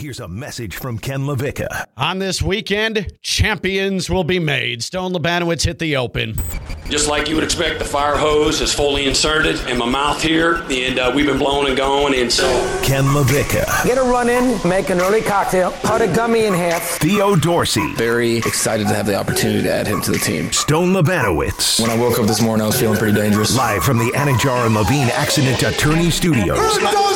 Here's a message from Ken LaVecchia. On this weekend, champions will be made. Stone Labanowitz hit the open. Just like you would expect, the fire hose is fully inserted in my mouth here, and uh, we've been blowing and going, and so. Ken LaVecchia. Get a run in, make an early cocktail, cut a gummy in half. Theo Dorsey. Very excited to have the opportunity to add him to the team. Stone Labanowitz. When I woke up this morning, I was feeling pretty dangerous. Live from the Anidjar and Levine Accident Attorney Studios. It doesn't matter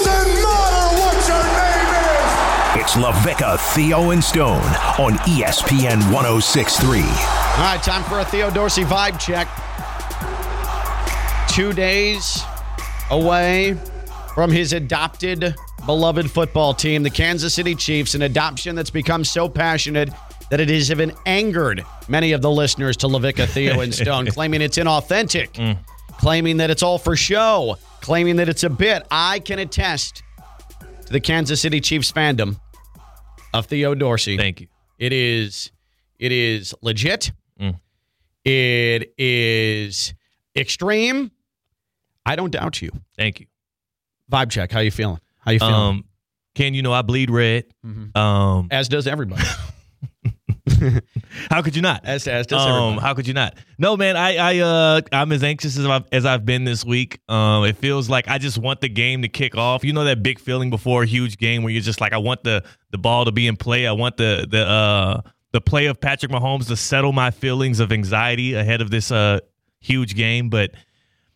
It's LaVecchia, Theo, and Stone on ESPN 1063. All right, time for a Theo Dorsey vibe check. Two days away from his adopted, beloved football team, the Kansas City Chiefs, an adoption that's become so passionate that it has even angered many of the listeners to LaVecchia, Theo, and Stone, claiming it's inauthentic, mm. claiming that it's all for show, claiming that it's a bit. I can attest to the Kansas City Chiefs fandom of Theo Dorsey. Thank you. It is it is legit. It is extreme. I don't doubt you. Thank you. Vibe check. How you feeling? How you feeling? Um, Ken, you know I bleed red. Um, as does everybody. how could you not? As as does Um, everybody. how could you not? No, man. I, I, uh, I'm as anxious as I've, as I've been this week. Um, it feels like I just want the game to kick off. You know that big feeling before a huge game where you're just like, I want the the ball to be in play. I want the the uh the play of Patrick Mahomes to settle my feelings of anxiety ahead of this uh huge game. But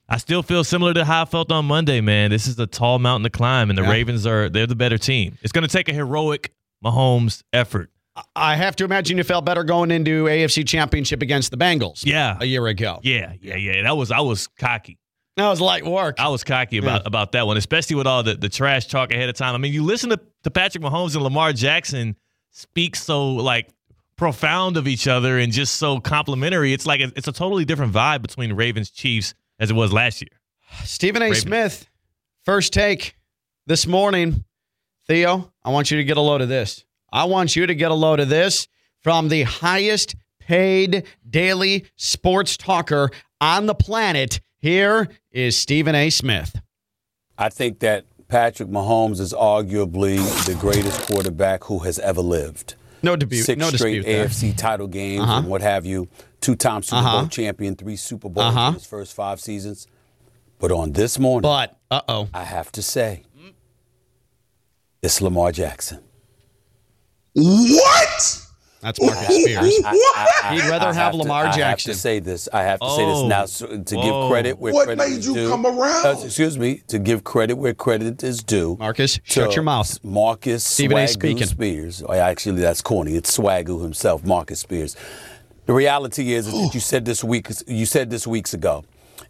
I still feel similar to how I felt on Monday, man. This is a tall mountain to climb, and the Yeah. Ravens are they're the better team. It's going to take a heroic Mahomes effort. I have to imagine you felt better going into AFC Championship against the Bengals. Yeah. a year ago. Yeah, yeah, yeah. That was I was cocky. That was light work. I was cocky about about that one, especially with all the, the trash talk ahead of time. I mean, you listen to, to Patrick Mahomes and Lamar Jackson speak so like profound of each other and just so complimentary. It's like a, it's a totally different vibe between Ravens Chiefs as it was last year. Stephen A. Ravens. Smith, first take this morning. Theo, I want you to get a load of this. I want you to get a load of this from the highest paid daily sports talker on the planet. Here is Stephen A. Smith. I think that Patrick Mahomes is arguably the greatest quarterback who has ever lived. No debut. Six no straight. AFC title games Uh-huh. and what have you. Two-time Super Uh-huh. Bowl champion, three Super Bowls Uh-huh. in his first five seasons. But on this morning, But uh oh, I have to say, it's Lamar Jackson. What? that's Marcus Spears. He'd rather have Lamar to, I have Jackson. to say this. I have to say this Oh. now so, to Whoa. give credit where credit is due. What credit made you due. come around? Uh, excuse me. To give credit where credit is due. Marcus, shut your mouth. Marcus Stephen A. Swagu speaking. Spears. Oh, actually, that's corny. It's Swagu himself, Marcus Spears. The reality is, is that you said this week. You said this weeks ago,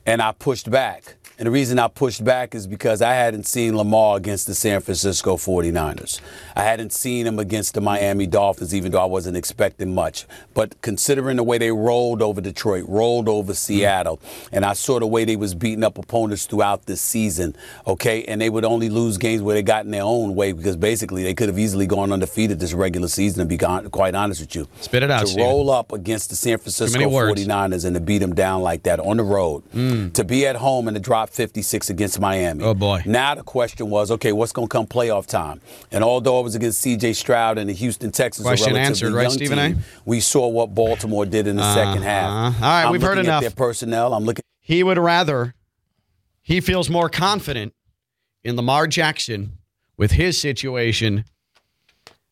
and I pushed back. And the reason I pushed back is because I hadn't seen Lamar against the San Francisco 49ers. I hadn't seen him against the Miami Dolphins, even though I wasn't expecting much. But considering the way they rolled over Detroit, rolled over mm-hmm. Seattle, and I saw the way they was beating up opponents throughout this season, okay, and they would only lose games where they got in their own way because basically they could have easily gone undefeated this regular season, to be quite honest with you. Spit it out, To Steven. roll up against the San Francisco 49ers and to beat them down like that on the road, mm. to be at home and to drop 56 against Miami. Oh, boy. Now the question was, okay, what's going to come playoff time? And although it was against C.J. Stroud and the Houston Texans, Question answered, right, Stephen A? We saw what Baltimore did in the uh-huh. second half. All right, I'm we've heard enough. Their personnel. I'm looking. He would rather, he feels more confident in Lamar Jackson with his situation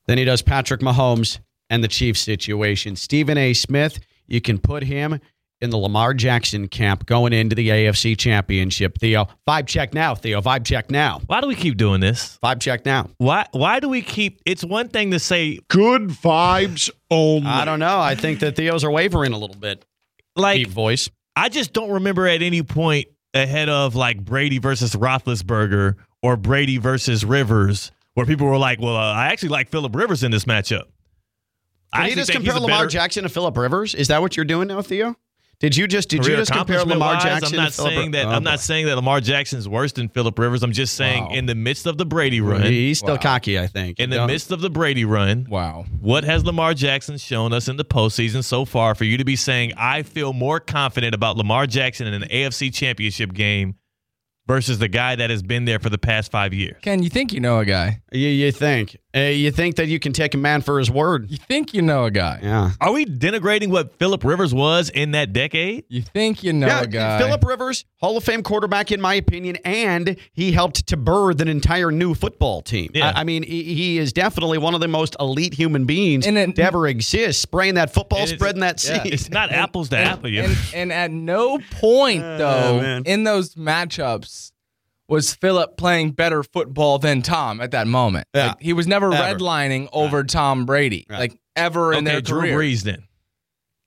than he does Patrick Mahomes and the Chiefs situation. Stephen A. Smith, you can put him in the Lamar Jackson camp going into the AFC Championship. Theo, vibe check now. Theo, vibe check now. Why do we keep doing this? Vibe check now. Why why do we keep it's one thing to say Good vibes only. I don't know. I think that Theo's are wavering a little bit. like Deep voice. I just don't remember at any point ahead of like Brady versus Roethlisberger or Brady versus Rivers where people were like, "Well, uh, I actually like Philip Rivers in this matchup." Did I he actually just compare Lamar better- Jackson to Philip Rivers? Is that what you're doing now, Theo? Did you just did you just compare Lamar accomplishment-wise, Jackson? I'm not to Phillip saying that. Oh, I'm boy. not saying that Lamar Jackson's worse than Philip Rivers. I'm just saying Wow. in the midst of the Brady run, He's still cocky, I think. in the Don't- midst of the Brady run, Wow. what has Lamar Jackson shown us in the postseason so far for you to be saying I feel more confident about Lamar Jackson in an AFC Championship game versus the guy that has been there for the past five years? Ken, you think you know a guy? You, you think, Uh, you think that you can take a man for his word? You think you know a guy. Yeah. Are we denigrating what Philip Rivers was in that decade? You think you know yeah, a guy. Philip Rivers, Hall of Fame quarterback, in my opinion, and he helped to birth an entire new football team. Yeah. I, I mean, he, he is definitely one of the most elite human beings And it- to ever exist. Spraying that football, spreading that yeah, seed. It's not apples to apples. and, and at no point though man. in those matchups was Philip playing better football than Tom at that moment. Yeah. Like, he was never Ever. redlining over Tom Brady, Right. like ever in okay, their Drew career. Brees then.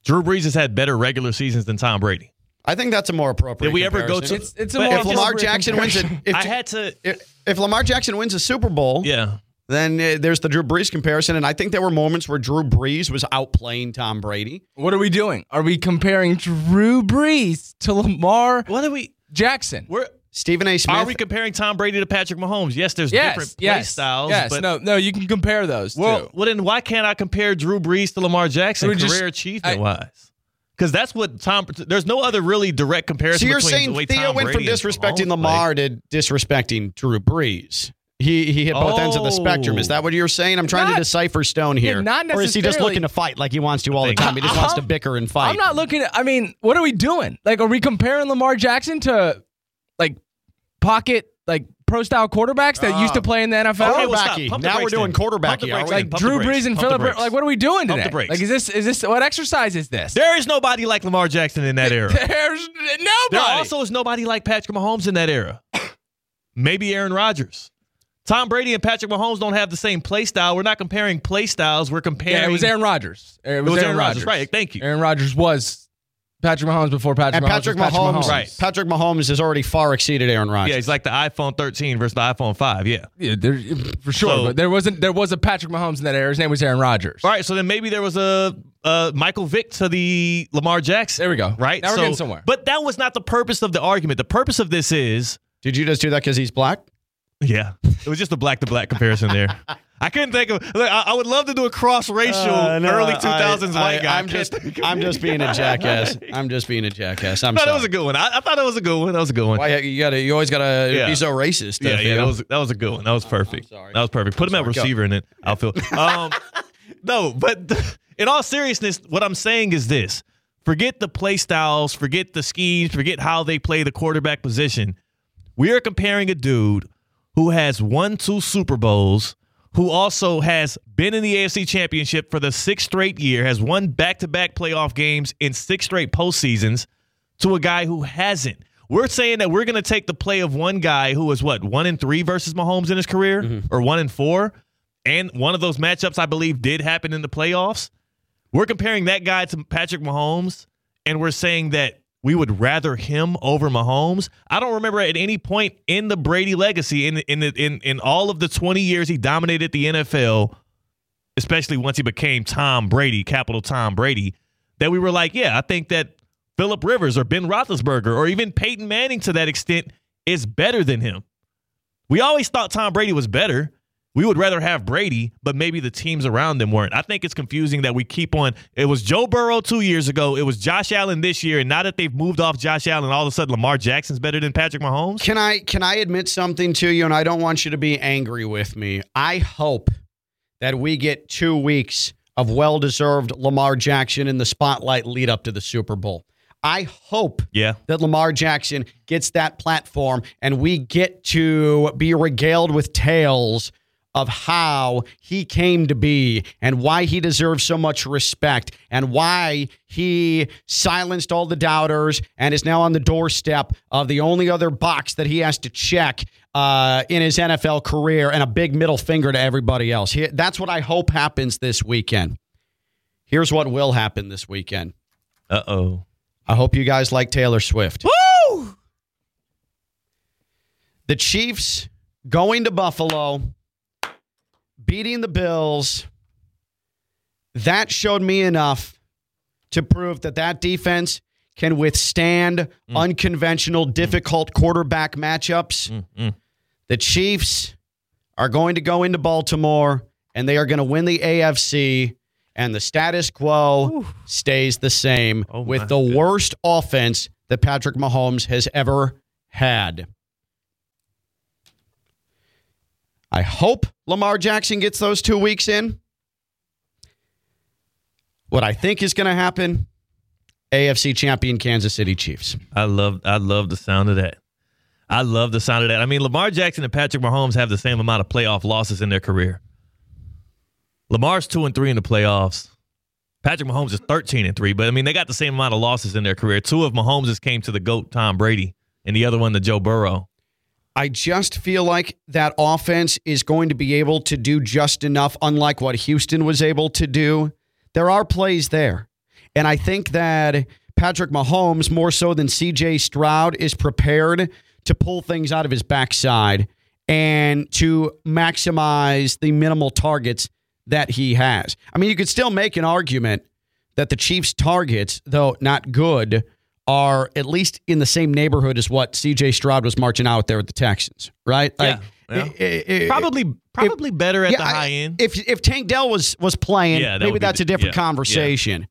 Drew Brees has had better regular seasons than Tom Brady. I think that's a more appropriate. Did we ever go to- It's it's a more if Lamar appropriate Jackson wins it? comparison. If, I had to. if, if Lamar Jackson wins a Super Bowl, Yeah. then uh, there's the Drew Brees comparison, and I think there were moments where Drew Brees was outplaying Tom Brady. What are we doing? Are we comparing Drew Brees to Lamar What are we? Jackson? We're. Stephen A. Smith. Are we comparing Tom Brady to Patrick Mahomes? Yes, there's yes, different play yes, styles. yes. but no, no, you can compare those well, two. well, then why can't I compare Drew Brees to Lamar Jackson We just- career achievement wise? Because that's what Tom. There's no other really direct comparison. so you're between saying the way Theo Tom went from Brady and disrespecting Mahomes Lamar to disrespecting Drew Brees. He he hit both ends of the spectrum. Is that what you're saying? I'm trying to decipher Stone Yeah, here. not or is he just looking to fight like he wants to all the time? He just wants to I'm- bicker and fight. I'm not looking at. I mean, what are we doing? Like, are we comparing Lamar Jackson to like pocket like pro style quarterbacks that used to ah. play in the NFL? Okay, well, stop. Quarterbacky. Pump the Now we're doing then. quarterbacky, Pump the are brakes we? then. like Pump Drew. Brees and Philip. brakes. Like, what are we doing Pump the today? brakes. Like, is this is this what exercise is this? There is nobody like Lamar Jackson in that era. There's nobody. There also is nobody like Patrick Mahomes in that era. Maybe Aaron Rodgers. Tom Brady and Patrick Mahomes don't have the same play style. We're not comparing play styles. We're comparing. yeah, it was Aaron Rodgers. It was, was Aaron Aaron Rodgers, Rodgers. right, thank you. Aaron Rodgers was Patrick Mahomes before Patrick and Mahomes. Patrick was Patrick Mahomes, Right. Patrick Mahomes has already far exceeded Aaron Rodgers. Yeah, he's like the iPhone 13 versus the iPhone 5. Yeah. Yeah, there, for sure. So- but there wasn't. There was a Patrick Mahomes in that era. His name was Aaron Rodgers. All right, so then maybe there was a uh, Michael Vick to the Lamar Jackson. There we go. Right? Now we're So- getting somewhere. But that was not the purpose of the argument. The purpose of this is, Did you just do that because he's black? Yeah, it was just a black to black comparison there. I couldn't think of. Look, I, I would love to do a cross racial Uh, no, early 2000s I, white guy. I'm just, I'm just being a jackass. I'm just being a jackass. I'm I thought sorry. it was a good one. I, I thought it was a good one. That was a good one. Why you gotta? You always gotta Yeah. be so racist. Yeah, yeah, that was that was a good one. That was perfect. sorry. That was perfect. Put him at sorry. Go. receiver in it. outfield. Um, no, but in all seriousness, what I'm saying is this: forget the play styles, forget the schemes, forget how they play the quarterback position. We are comparing a dude who has won two Super Bowls, who also has been in the AFC Championship for the sixth straight year, has won back-to-back playoff games in six straight postseasons, to a guy who hasn't. We're saying that we're going to take the play of one guy who was what one in three versus Mahomes in his career, mm-hmm. or one in four, and one of those matchups I believe did happen in the playoffs. We're comparing that guy to Patrick Mahomes, and we're saying that we would rather him over Mahomes. I don't remember at any point in the Brady legacy, in in in in all of the twenty years he dominated the NFL, especially once he became Tom Brady, capital Tom Brady, that we were like, yeah, I think that Philip Rivers or Ben Roethlisberger or even Peyton Manning to that extent is better than him. We always thought Tom Brady was better. We would rather have Brady, but maybe the teams around them weren't. I think it's confusing that we keep on. It was Joe Burrow two years ago. It was Josh Allen this year, and now that they've moved off Josh Allen, all of a sudden Lamar Jackson's better than Patrick Mahomes. Can I can I admit something to you? And I don't want you to be angry with me. I hope that we get two weeks of well deserved Lamar Jackson in the spotlight lead up to the Super Bowl. I hope Yeah. that Lamar Jackson gets that platform and we get to be regaled with tales of how he came to be and why he deserves so much respect and why he silenced all the doubters and is now on the doorstep of the only other box that he has to check uh, in his NFL career and a big middle finger to everybody else. He, that's what I hope happens this weekend. Here's what will happen this weekend. Uh oh. I hope you guys like Taylor Swift. Woo! The Chiefs going to Buffalo, beating the Bills. That showed me enough to prove that that defense can withstand mm. unconventional, mm. difficult quarterback matchups. Mm, the Chiefs are going to go into Baltimore and they are going to win the AFC, and the status quo stays the same Oh, with the goodness. worst offense that Patrick Mahomes has ever had. I hope Lamar Jackson gets those two weeks in. What I think is going to happen AFC champion Kansas City Chiefs. I love I love the sound of that. I love the sound of that. I mean, Lamar Jackson and Patrick Mahomes have the same amount of playoff losses in their career. Lamar's two and three in the playoffs. Patrick Mahomes is thirteen and three, but I mean they got the same amount of losses in their career. Two of Mahomes came to the goat Tom Brady, and the other one to Joe Burrow. I just feel like that offense is going to be able to do just enough, unlike what Houston was able to do. There are plays there. And I think that Patrick Mahomes, more so than CJ Stroud, is prepared to pull things out of his backside and to maximize the minimal targets that he has. I mean, you could still make an argument that the Chiefs' targets, though not good, are at least in the same neighborhood as what CJ Stroud was marching out there with the Texans, right? Like, yeah, yeah. It, it, probably probably if, better at yeah, the high end. If if Tank Dell was was playing, yeah, that maybe that's the, a different conversation.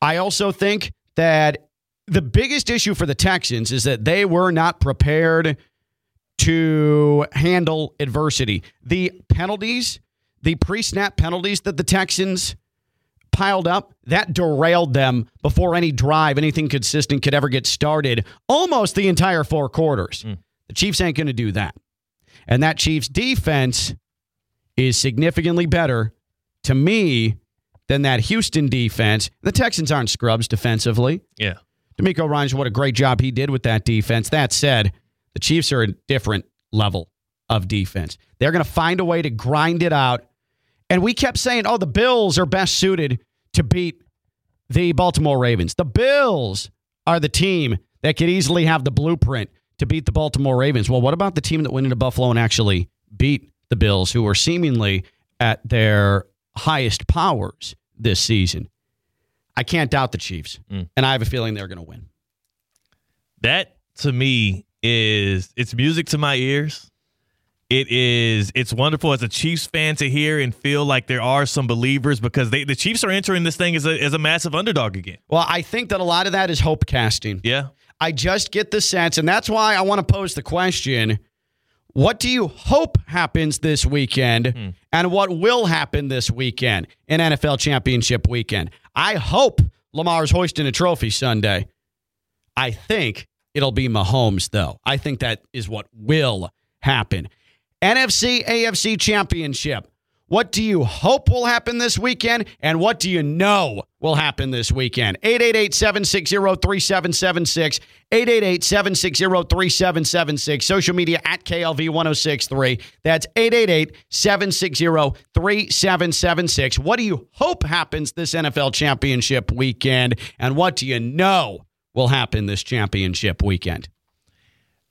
I also think that the biggest issue for the Texans is that they were not prepared to handle adversity. The penalties, the pre-snap penalties that the Texans piled up, that derailed them before any drive, anything consistent could ever get started, almost the entire four quarters. Mm. The Chiefs ain't going to do that. And that Chiefs defense is significantly better to me than that Houston defense. The Texans aren't scrubs defensively. Yeah. DeMeco Ryans, what a great job he did with that defense. That said, the Chiefs are a different level of defense. They're going to find a way to grind it out and we kept saying, oh, the Bills are best suited to beat the Baltimore Ravens. The Bills are the team that could easily have the blueprint to beat the Baltimore Ravens. Well, what about the team that went into Buffalo and actually beat the Bills, who were seemingly at their highest powers this season? I can't doubt the Chiefs, mm. and I have a feeling they're going to win. That to me is it's music to my ears. It is it's wonderful as a Chiefs fan to hear and feel like there are some believers because they, the Chiefs are entering this thing as a as a massive underdog again. Well, I think that a lot of that is hope casting. Yeah. I just get the sense, and that's why I want to pose the question what do you hope happens this weekend hmm. and what will happen this weekend in NFL championship weekend? I hope Lamar's hoisting a trophy Sunday. I think it'll be Mahomes, though. I think that is what will happen. NFC AFC Championship. What do you hope will happen this weekend? And what do you know will happen this weekend? 888 760 3776. 888 760 3776. Social media at KLV 1063. That's 888 760 3776. What do you hope happens this NFL championship weekend? And what do you know will happen this championship weekend?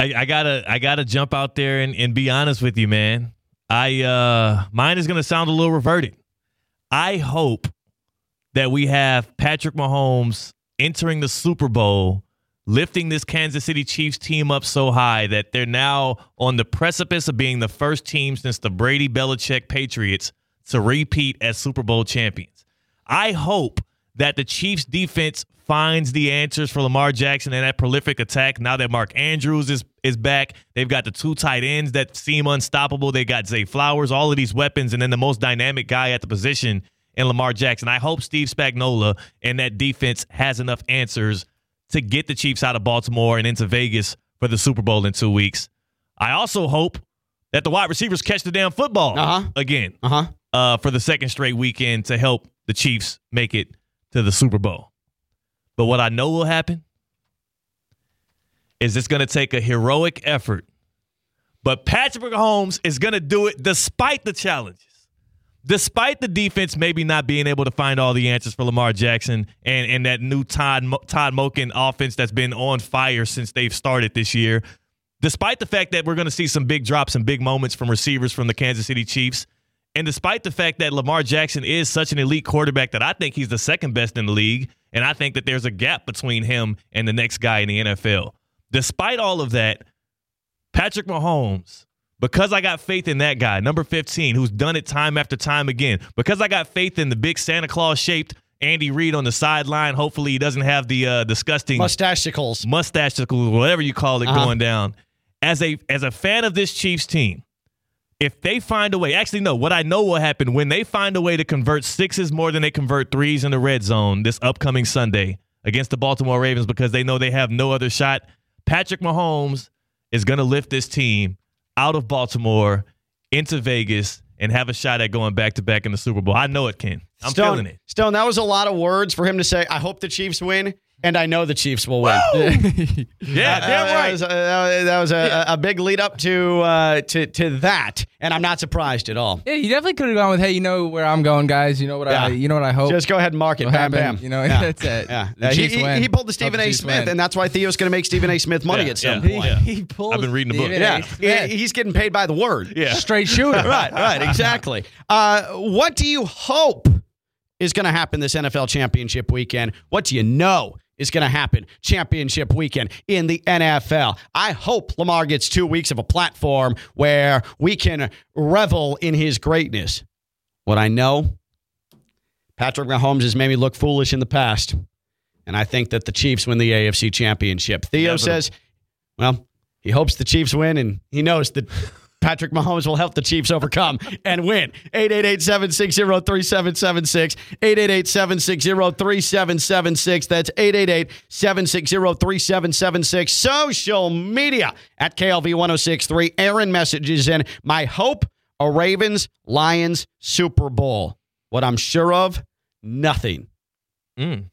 I, I, gotta I gotta jump out there and, and be honest with you, man. I uh mine is gonna sound a little reverted. I hope that we have Patrick Mahomes entering the Super Bowl, lifting this Kansas City Chiefs team up so high that they're now on the precipice of being the first team since the Brady Belichick Patriots to repeat as Super Bowl champions. I hope that the Chiefs defense finds the answers for Lamar Jackson and that prolific attack. Now that Mark Andrews is is back, they've got the two tight ends that seem unstoppable. They got Zay Flowers, all of these weapons, and then the most dynamic guy at the position in Lamar Jackson. I hope Steve Spagnuolo and that defense has enough answers to get the Chiefs out of Baltimore and into Vegas for the Super Bowl in two weeks. I also hope that the wide receivers catch the damn football uh-huh. again uh-huh. uh, for the second straight weekend to help the Chiefs make it to the Super Bowl. But what I know will happen is it's going to take a heroic effort. But Patrick Mahomes is going to do it despite the challenges. Despite the defense maybe not being able to find all the answers for Lamar Jackson and, and that new Todd Todd Monken offense that's been on fire since they've started this year, despite the fact that we're going to see some big drops and big moments from receivers from the Kansas City Chiefs, and despite the fact that Lamar Jackson is such an elite quarterback that I think he's the second best in the league, and I think that there's a gap between him and the next guy in the NFL. Despite all of that, Patrick Mahomes, because I got faith in that guy, number 15, who's done it time after time again, because I got faith in the big Santa Claus shaped Andy Reid on the sideline. Hopefully, he doesn't have the uh, disgusting mustachicles, mustachicles, whatever you call it, uh-huh. going down. As a as a fan of this Chiefs team, if they find a way, actually, no, what I know will happen when they find a way to convert sixes more than they convert threes in the red zone this upcoming Sunday against the Baltimore Ravens because they know they have no other shot. Patrick Mahomes is going to lift this team out of Baltimore into Vegas and have a shot at going back to back in the Super Bowl. I know it can. I'm Stone, feeling it. Stone, that was a lot of words for him to say. I hope the Chiefs win, and I know the Chiefs will win. Yeah, Uh, damn That right. was, uh, that was a, a big lead up to uh, to to that, and I'm not surprised at all. Yeah, you definitely could have gone with, "Hey, you know where I'm going, guys. You know what Yeah. I, you know what I hope." Just go ahead and mark it. What Bam, happened? bam. You know, yeah. that's it. Yeah, The Uh, he, Chiefs he- win. he pulled the Stephen the A. Smith, win. and that's why Theo's going to make Stephen A. Smith money Yeah, at some yeah. point. Yeah. he pulled. I've been reading the book. Stephen Yeah, A. Smith. he- he's getting paid by the word. Yeah. straight shooter. right, right, exactly. Uh, what do you hope is going to happen this NFL championship weekend? What do you know is going to happen championship weekend in the NFL? I hope Lamar gets two weeks of a platform where we can revel in his greatness. What I know, Patrick Mahomes has made me look foolish in the past, and I think that the Chiefs win the AFC championship. Theo Inevitable. says, well, he hopes the Chiefs win, and he knows that Patrick Mahomes will help the Chiefs overcome and win. 888-760-3776. 888-760-3776. That's 888-760-3776. Social media at KLV1063. Aaron messages in, my hope, a Ravens Lions Super Bowl. What I'm sure of, nothing. Mm.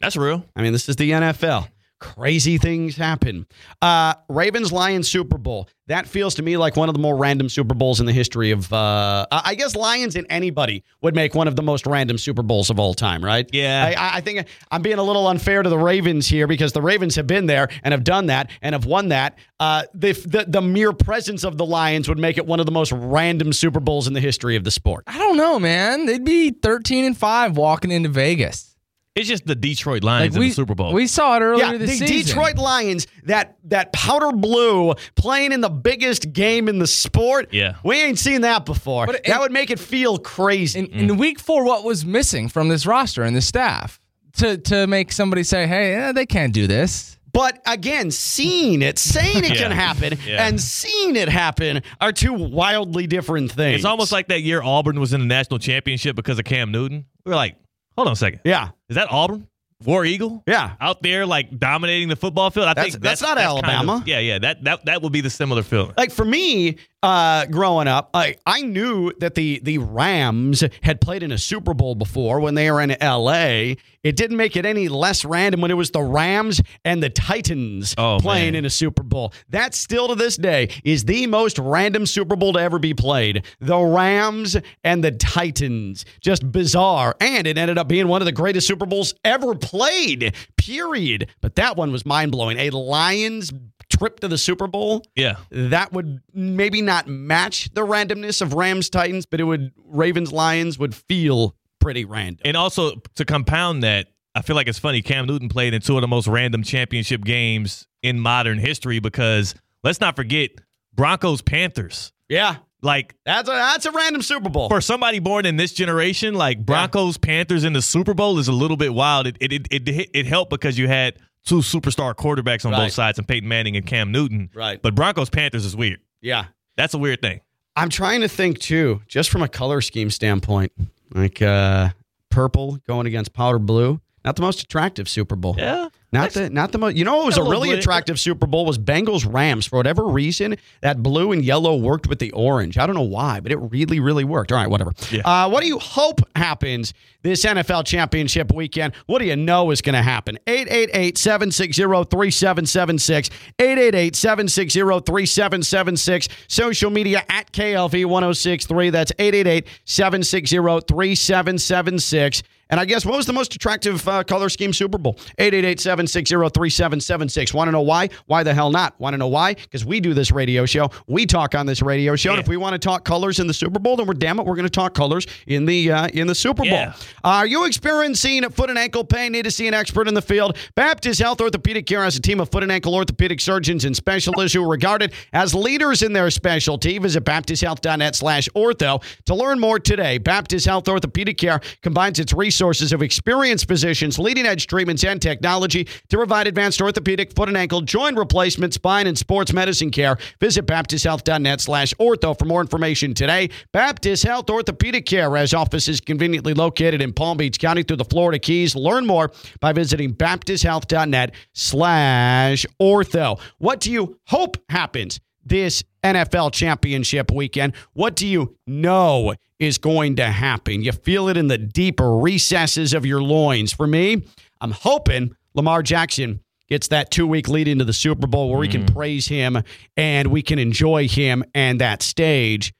That's real. I mean, this is the NFL. Crazy things happen. Uh, Ravens Lions Super Bowl. That feels to me like one of the more random Super Bowls in the history of. Uh, I guess Lions and anybody would make one of the most random Super Bowls of all time, right? Yeah. I, I think I'm being a little unfair to the Ravens here because the Ravens have been there and have done that and have won that. Uh, the, the the mere presence of the Lions would make it one of the most random Super Bowls in the history of the sport. I don't know, man. They'd be 13 and five walking into Vegas. It's just the Detroit Lions in we, the Super Bowl. We saw it earlier Yeah, this the season. Detroit Lions, that that powder blue playing in the biggest game in the sport. Yeah. we ain't seen that before. But it- that would make it feel crazy. in, in week four, what was missing from this roster and the staff to to make somebody say, "Hey, eh, they can't do this." but again, seeing it, saying it can happen, Yeah. and seeing it happen are two wildly different things. it's almost like that year Auburn was in the national championship because of Cam Newton. We were like, hold on a second. yeah, Is that Auburn? War Eagle? yeah. Out there like dominating the football field. I That's- think that's not kind Alabama. of- yeah, yeah. That that that would be the similar feeling. Like for me, uh, growing up, I, I knew that the the Rams had played in a Super Bowl before when they were in L.A. It didn't make it any less random when it was the Rams and the Titans Oh, playing man. in a Super Bowl. That still to this day is the most random Super Bowl to ever be played. The Rams and the Titans, just bizarre, and it ended up being one of the greatest Super Bowls ever played. Played, period. But that one was mind blowing. A Lions trip to the Super Bowl Yeah. that would maybe not match the randomness of Rams Titans, but it would Ravens Lions would feel pretty random. And also to compound that, I feel like it's funny. Cam Newton played in two of the most random championship games in modern history because let's not forget Broncos Panthers. Yeah, Like that's a that's a random Super Bowl. for somebody born in this generation, like Broncos Panthers in the Super Bowl is a little bit wild. It it it, it, it helped because you had two superstar quarterbacks on Right. both sides, and Peyton Manning and Cam Newton. Right. But Broncos Panthers is weird. yeah, That's a weird thing. I'm trying to think too, just from a color scheme standpoint, like uh, purple going against powder blue. Not the most attractive Super Bowl. Yeah. Not the not the most. You know it was A really bit. attractive Super Bowl was Bengals Rams. For whatever reason, that blue and yellow worked with the orange. I don't know why, but it really really worked. All right, whatever. Yeah. Uh, what do you hope happens this NFL championship weekend? What do you know is going to happen? 888-760-3776. 888-760-3776. Social media at KLV1063. That's 888-760-3776. And I guess what was the most attractive uh, color scheme Super Bowl? 888-760-3776. Want to know why? Why the hell not? Want to know why? Because we do this radio show. We talk on this radio show. And Yeah. if we want to talk colors in the Super Bowl, then we're damn it, we're going to talk colors in the uh, in the Super Bowl. Yeah. Are you experiencing foot and ankle pain? Need to see an expert in the field? Baptist Health Orthopedic Care has a team of foot and ankle orthopedic surgeons and specialists who are regarded as leaders in their specialty. Visit baptisthealth.net slash ortho to learn more today. Baptist Health Orthopedic Care combines its research resources of experienced physicians, leading edge treatments, and technology to provide advanced orthopedic, foot and ankle, joint replacement, spine, and sports medicine care. Visit baptisthealth.net slash ortho for more information today. Baptist Health Orthopedic Care has offices conveniently located in Palm Beach County through the Florida Keys. Learn more by visiting baptisthealth.net slash ortho. What do you hope happens this NFL championship weekend? What do you know is going to happen? You feel it in the deeper recesses of your loins. For me, I'm hoping Lamar Jackson gets that two week lead into the Super Bowl where we can mm. praise him and we can enjoy him and that stage.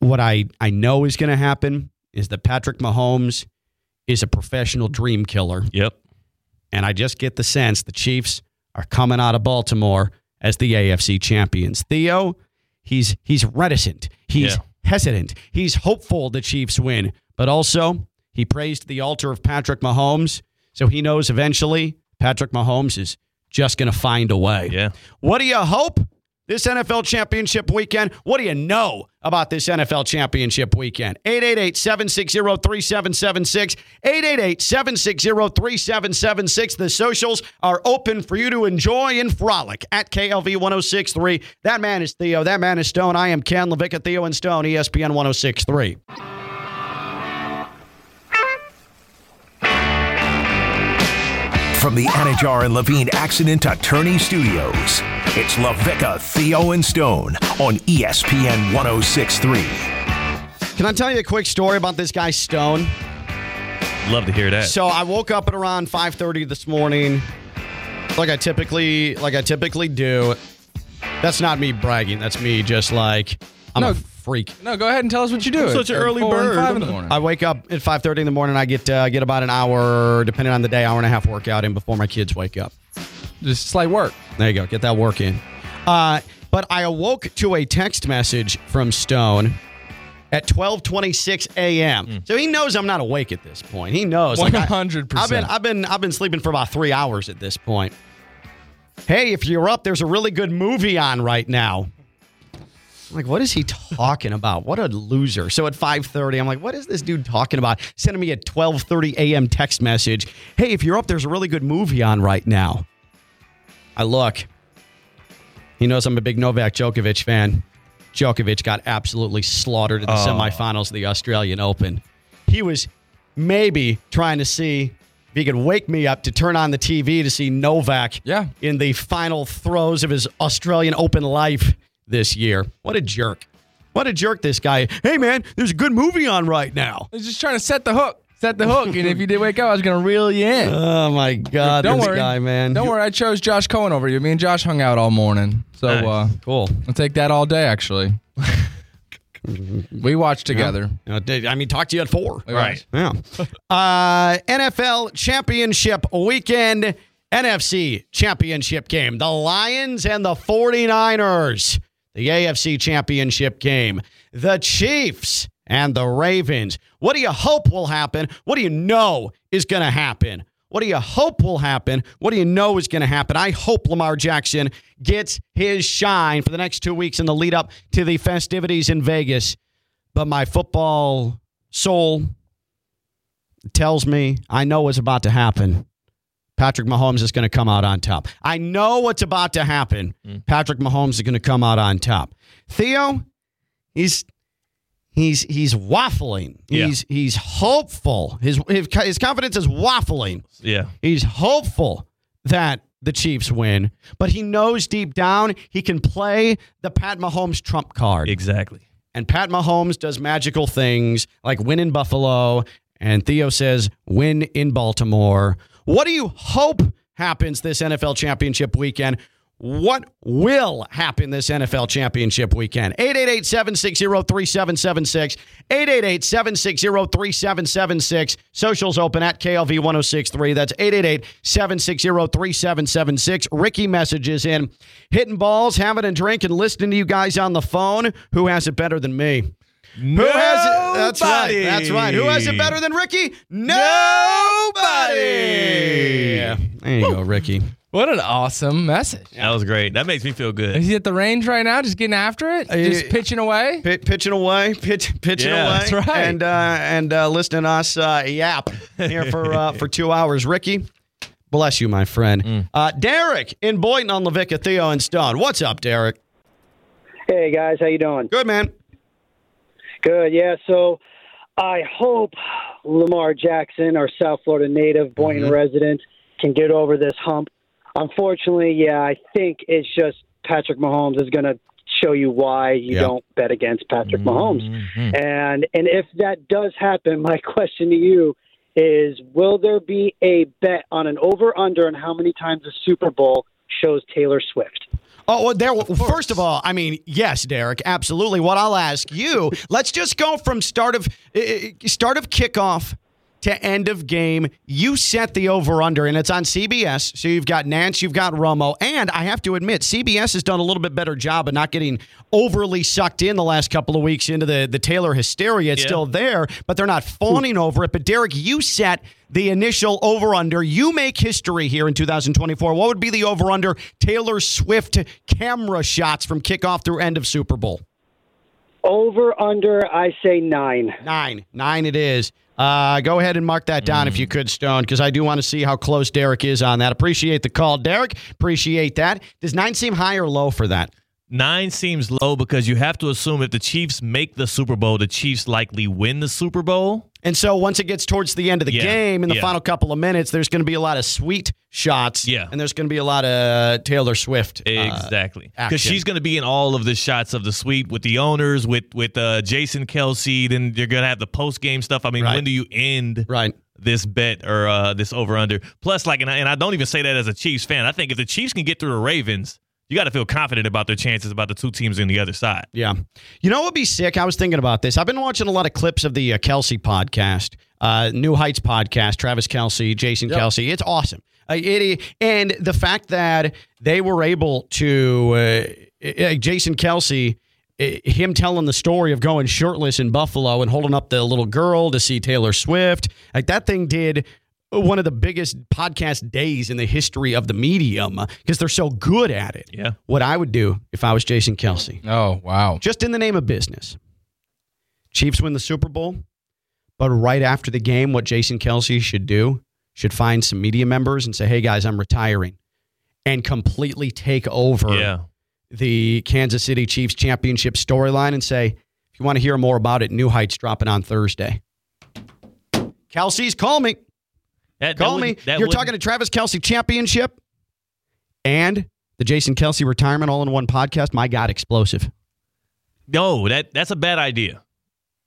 What I, I know is going to happen is that Patrick Mahomes is a professional dream killer. Yep. And I just get the sense the Chiefs are coming out of Baltimore as the AFC champions. Theo, he's he's reticent. He's Yeah. hesitant. He's hopeful the Chiefs win, but also he praised the altar of Patrick Mahomes, so he knows eventually Patrick Mahomes is just going to find a way. Yeah. What do you hope this NFL championship weekend? What do you know about this NFL championship weekend? 888 760 3776. 888 760 3776. The socials are open for you to enjoy and frolic at KLV 1063. That man is Theo. That man is Stone. I am Ken Levick Theo and Stone, ESPN 1063. From the Anidjar and Levine Accident Attorney Studios, it's LaVecchia, Theo, and Stone on ESPN 1063. Can I tell you a quick story about this guy, Stone? Love to hear that. So I woke up at around 5:30 this morning, like I typically like I typically do. That's not me bragging. That's me just like I'm No. a freak. No, go ahead and tell us what you do. Such an early four bird. Five in the morning. I wake up at 5:30 in the morning. I get uh, get about an hour, depending on the day, hour and a half workout in before my kids wake up. Just slight work. There you go. Get that work in. Uh, but I awoke to a text message from Stone at 12:26 a.m. So he knows I'm not awake at this point. He knows. 100%. I've been I've been I've been sleeping for about 3 hours at this point. Hey, if you're up, there's a really good movie on right now. I'm like, what is he talking about? What a loser. So at 5:30, I'm like, what is this dude talking about? Sending me a 12:30 a.m. text message. Hey, if you're up, there's a really good movie on right now. I look. He knows I'm a big Novak Djokovic fan. Djokovic got absolutely slaughtered in the oh. semifinals of the Australian Open. He was maybe trying to see if he could wake me up to turn on the TV to see Novak Yeah. in the final throes of his Australian Open life this year. What a jerk. What a jerk this guy. Hey man, there's a good movie on right now. I was just trying to set the hook. Set the hook. and if you did wake up, I was going to reel you in. Oh my god, Don't this worry. guy, man. Don't worry. I chose Josh Cohen over you. Me and Josh hung out all morning. So Nice. uh, Cool. I'll take that all day, actually. we watched together. Uh, I mean, talk to you at four. Right. Yeah. Uh, NFL championship weekend, NFC championship game. The Lions and the 49ers. The AFC championship game. The Chiefs and the Ravens. What do you hope will happen? What do you know is going to happen? What do you hope will happen? What do you know is going to happen? I hope Lamar Jackson gets his shine for the next two weeks in the lead up to the festivities in Vegas. But my football soul tells me I know what's about to happen. Patrick Mahomes is going to come out on top. I know what's about to happen. Mm. Patrick Mahomes is going to come out on top. Theo, he's he's he's waffling. Yeah. He's he's hopeful. His, his his confidence is waffling. yeah. He's hopeful that the Chiefs win, but he knows deep down he can play the Pat Mahomes trump card. Exactly. And Pat Mahomes does magical things like win in Buffalo. And Theo says win in Baltimore. What do you hope happens this NFL championship weekend? What will happen this NFL championship weekend? 888 760 3776. 888 760 3776. Socials open at KLV 1063. That's 888 760 3776. Ricky messages in. Hitting balls, having a drink, and listening to you guys on the phone. Who has it better than me? Who has it? That's right. That's right. Who has it better than Ricky? Nobody. There you go, Ricky. What an awesome message. That was great. That makes me feel good. Is he at the range right now, just getting after it, just Uh, pitching away? Pit, pitching away, pitch, pitching Yeah, away, that's right. and uh, and uh, listening to us uh, yap here for uh, for two hours. Ricky, bless you, my friend. Mm. Uh, Derek in Boynton on LaVecchia, Theo and Stone. What's up, Derek? Hey guys, how you doing? Good man. Good. Yeah. So I hope Lamar Jackson, our South Florida native, Boynton Mm-hmm. resident, can get over this hump. Unfortunately, yeah, I think it's just Patrick Mahomes is going to show you why you Yeah. don't bet against Patrick Mahomes. Mm-hmm. And and if that does happen, my question to you is: Will there be a bet on an over under on how many times the Super Bowl shows Taylor Swift? Oh, well, there. Well, first of all, I mean, yes, Derek, absolutely. What I'll ask you, let's just go from start of uh, start of kickoff to end of game. You set the over under, and it's on CBS. So you've got Nance, you've got Romo, and I have to admit, CBS has done a little bit better job of not getting overly sucked in the last couple of weeks into the the Taylor hysteria. It's Yeah. still there, but they're not fawning over it. But Derek, you set the initial over under. You make history here in 2024. What would be the over under Taylor Swift camera shots from kickoff through end of Super Bowl? Over under, I say nine. Nine. Nine it is. Uh, go ahead and mark that down if you could, Stone, because I do want to see how close Derek is on that. Appreciate the call, Derek. Appreciate that. Does nine seem high or low for that? Nine seems low because you have to assume if the Chiefs make the Super Bowl, the Chiefs likely win the Super Bowl. And so once it gets towards the end of the Yeah, game, in the yeah. final couple of minutes, there's going to be a lot of sweet shots. Yeah. And there's going to be a lot of Taylor Swift. uh, Exactly, because she's going to be in all of the shots of the suite with the owners, with with uh, Jason Kelce. Then you're going to have the post game stuff. I mean, Right. when do you end right. this bet or uh, this over under? Plus, like, and I, and I don't even say that as a Chiefs fan. I think if the Chiefs can get through the Ravens, you got to feel confident about their chances about the two teams on the other side. Yeah. You know what would be sick? I was thinking about this. I've been watching a lot of clips of the uh, Kelce podcast, uh, New Heights podcast, Travis Kelce, Jason Kelce. It's awesome. Uh, it, and the fact that they were able to, uh, uh, Jason Kelce, uh, him telling the story of going shirtless in Buffalo and holding up the little girl to see Taylor Swift, like that thing did one of the biggest podcast days in the history of the medium uh, because they're so good at it. Yeah. What I would do if I was Jason Kelce Oh, wow. just in the name of business. Chiefs win the Super Bowl, but right after the game, what Jason Kelce should do should find some media members and say, "Hey guys, I'm retiring," and completely take over Yeah. the Kansas City Chiefs championship storyline and say, "If you want to hear more about it, New Heights dropping on Thursday." Kelce's call me. That, that Call would- me. that You're would- talking to Travis Kelce championship and the Jason Kelce retirement all in one podcast. My God, explosive. No, that that's a bad idea.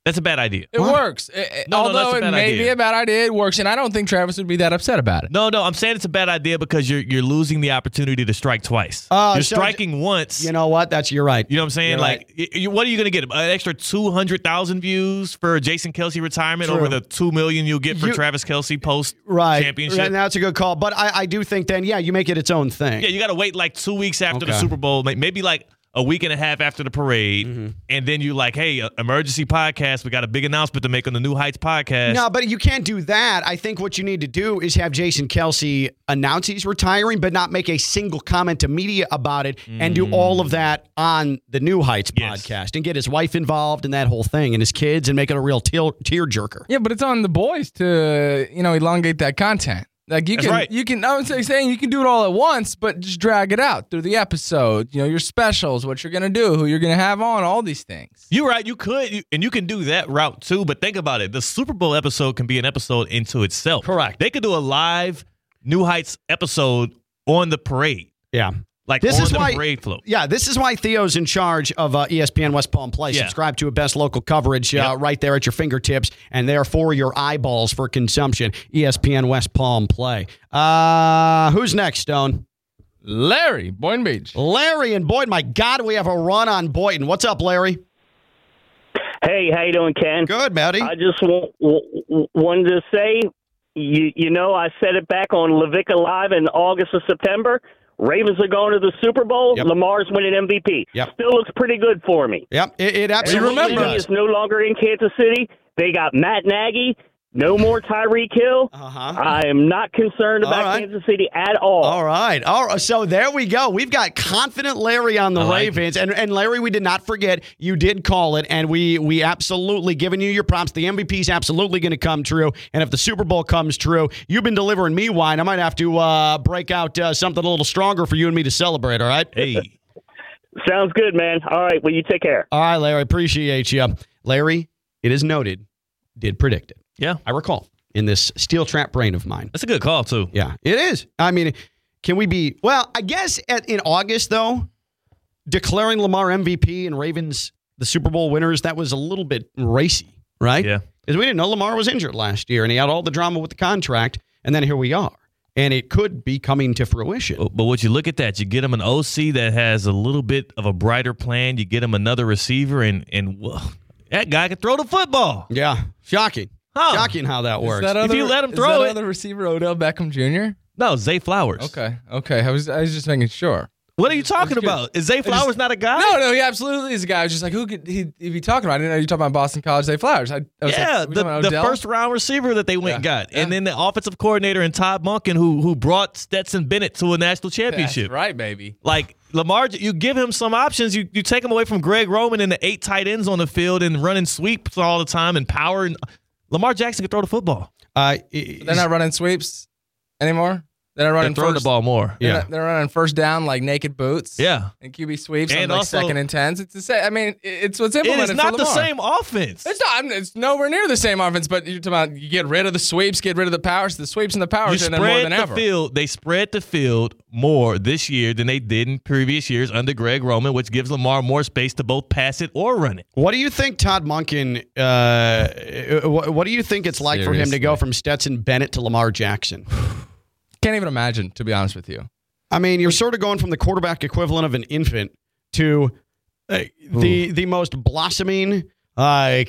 That's a bad idea. It works. It- it- No, no, that's although a it bad may idea. be a bad idea, it works. And I don't think Travis would be that upset about it. No, no, I'm saying it's a bad idea because you're you're losing the opportunity to strike twice. Uh, you're so- striking once. You know what? That's you're right. You know what I'm saying? You're like, y- y- what are you going to get? An extra 200,000 views for Jason Kelce retirement True. over the 2 million you'll get for You- Travis Kelce post right. championship? And that's a good call. But I, I do think then, yeah, you make it its own thing. yeah, you got to wait like two weeks after the Super Bowl, maybe like a week and a half after the parade. Mm-hmm. And then you like, hey, uh, emergency podcast. We got a big announcement to make on the New Heights podcast. No, but you can't do that. I think what you need to do is have Jason Kelce announce he's retiring, but not make a single comment to media about it, and do all of that on the New Heights. Yes. podcast, and get his wife involved in that whole thing, and his kids, and make it a real tear, tear jerker. Yeah, but it's on the boys to you know elongate that content. Like you That's can, right. you can. I'm saying you can do it all at once, but just drag it out through the episode. You know your specials, what you're gonna do, who you're gonna have on, all these things. You're right. You could, you, and you can do that route too. But think about it: the Super Bowl episode can be an episode into itself. Correct. They could do a live New Heights episode on the parade, Yeah. Like This on is the why- parade float. Yeah, this is why Theo's in charge of uh, ESPN West Palm Play. Yeah. Subscribe to a best local coverage uh, Yep. right there at your fingertips, and they're for your eyeballs for consumption. ESPN West Palm Play. Uh, who's next, Stone? Larry Boynton Beach. Larry and Boyd. My God, we have a run on Boynton. What's up, Larry? Hey, how you doing, Ken? Good, Matty. I just w- w- wanted to say, you you know, I said it back on LaVecchia Live in August or September. Ravens are going to the Super Bowl. Yep. Lamar's winning MVP. Yep. Still looks pretty good for me. Yep, it, it absolutely City is no longer in Kansas City. They got Matt Nagy. No more Tyreek Hill. Uh-huh. I am not concerned about right. Kansas City at all. All right. All right. So there we go. We've got confident Larry on the like Ravens. And and Larry, we did not forget you did call it and we we absolutely giving you your props. The MVP is absolutely going to come true. And if the Super Bowl comes true, you've been delivering me wine. I might have to uh, break out uh, something a little stronger for you and me to celebrate, all right? Hey, Sounds good, man. All right. Well, you take care. All right, Larry. Appreciate you. Larry, it is noted, did predict it. yeah, I recall in this steel trap brain of mine. that's a good call too. Yeah, it is. I mean, can we be? Well, I guess at, in August though, declaring Lamar MVP and Ravens the Super Bowl winners that was a little bit racy, right? Yeah. because we didn't know Lamar was injured last year and he had all the drama with the contract, and then here we are, and it could be coming to fruition. But, but would you look at that? You get him an OC that has a little bit of a brighter plan. You get him another receiver, and and well, that guy can throw the football. Yeah, shocking. Huh. Shocking how that works. that If you let him is throw that it- other receiver Odell Beckham Jr. No, Zay Flowers. Okay, okay. I was I was just making sure. What are you talking about? Is Zay Flowers not a guy? No, no, he absolutely is a guy. I was just like, who could he, he be talking about? I didn't know you were talking about Boston College Zay Flowers. I, I was Yeah, like, the, the first round receiver that they went and Yeah, got, and then the offensive coordinator and Todd Monken who who brought Stetson Bennett to a national That's championship. right, baby. Like Lamar, you give him some options. You you take him away from Greg Roman and the eight tight ends on the field and running sweeps all the time and power. And Lamar Jackson can throw the football. Uh, They're not running sweeps anymore. They're not They're running throwing the first, ball more. They're, Yeah. not- they're running first down like naked boots. Yeah. and QB sweeps And and like also- second and tens. It's the same. I mean, it's what's It implemented. It is not for the same offense. It's not. I mean, It's nowhere near the same offense. But you're talking about you get rid of the sweeps, get rid of the powers. The sweeps and the powers, and then more spread than the ever. field. They spread the field more this year than they did in previous years under Greg Roman, which gives Lamar more space to both pass it or run it. What do you think, Todd Monken? Uh, what, what do you think it's like for him to go from Stetson Bennett to Lamar Jackson? Can't even imagine, to be honest with you. I mean, you're sort of going from the quarterback equivalent of an infant to uh, the the most blossoming uh,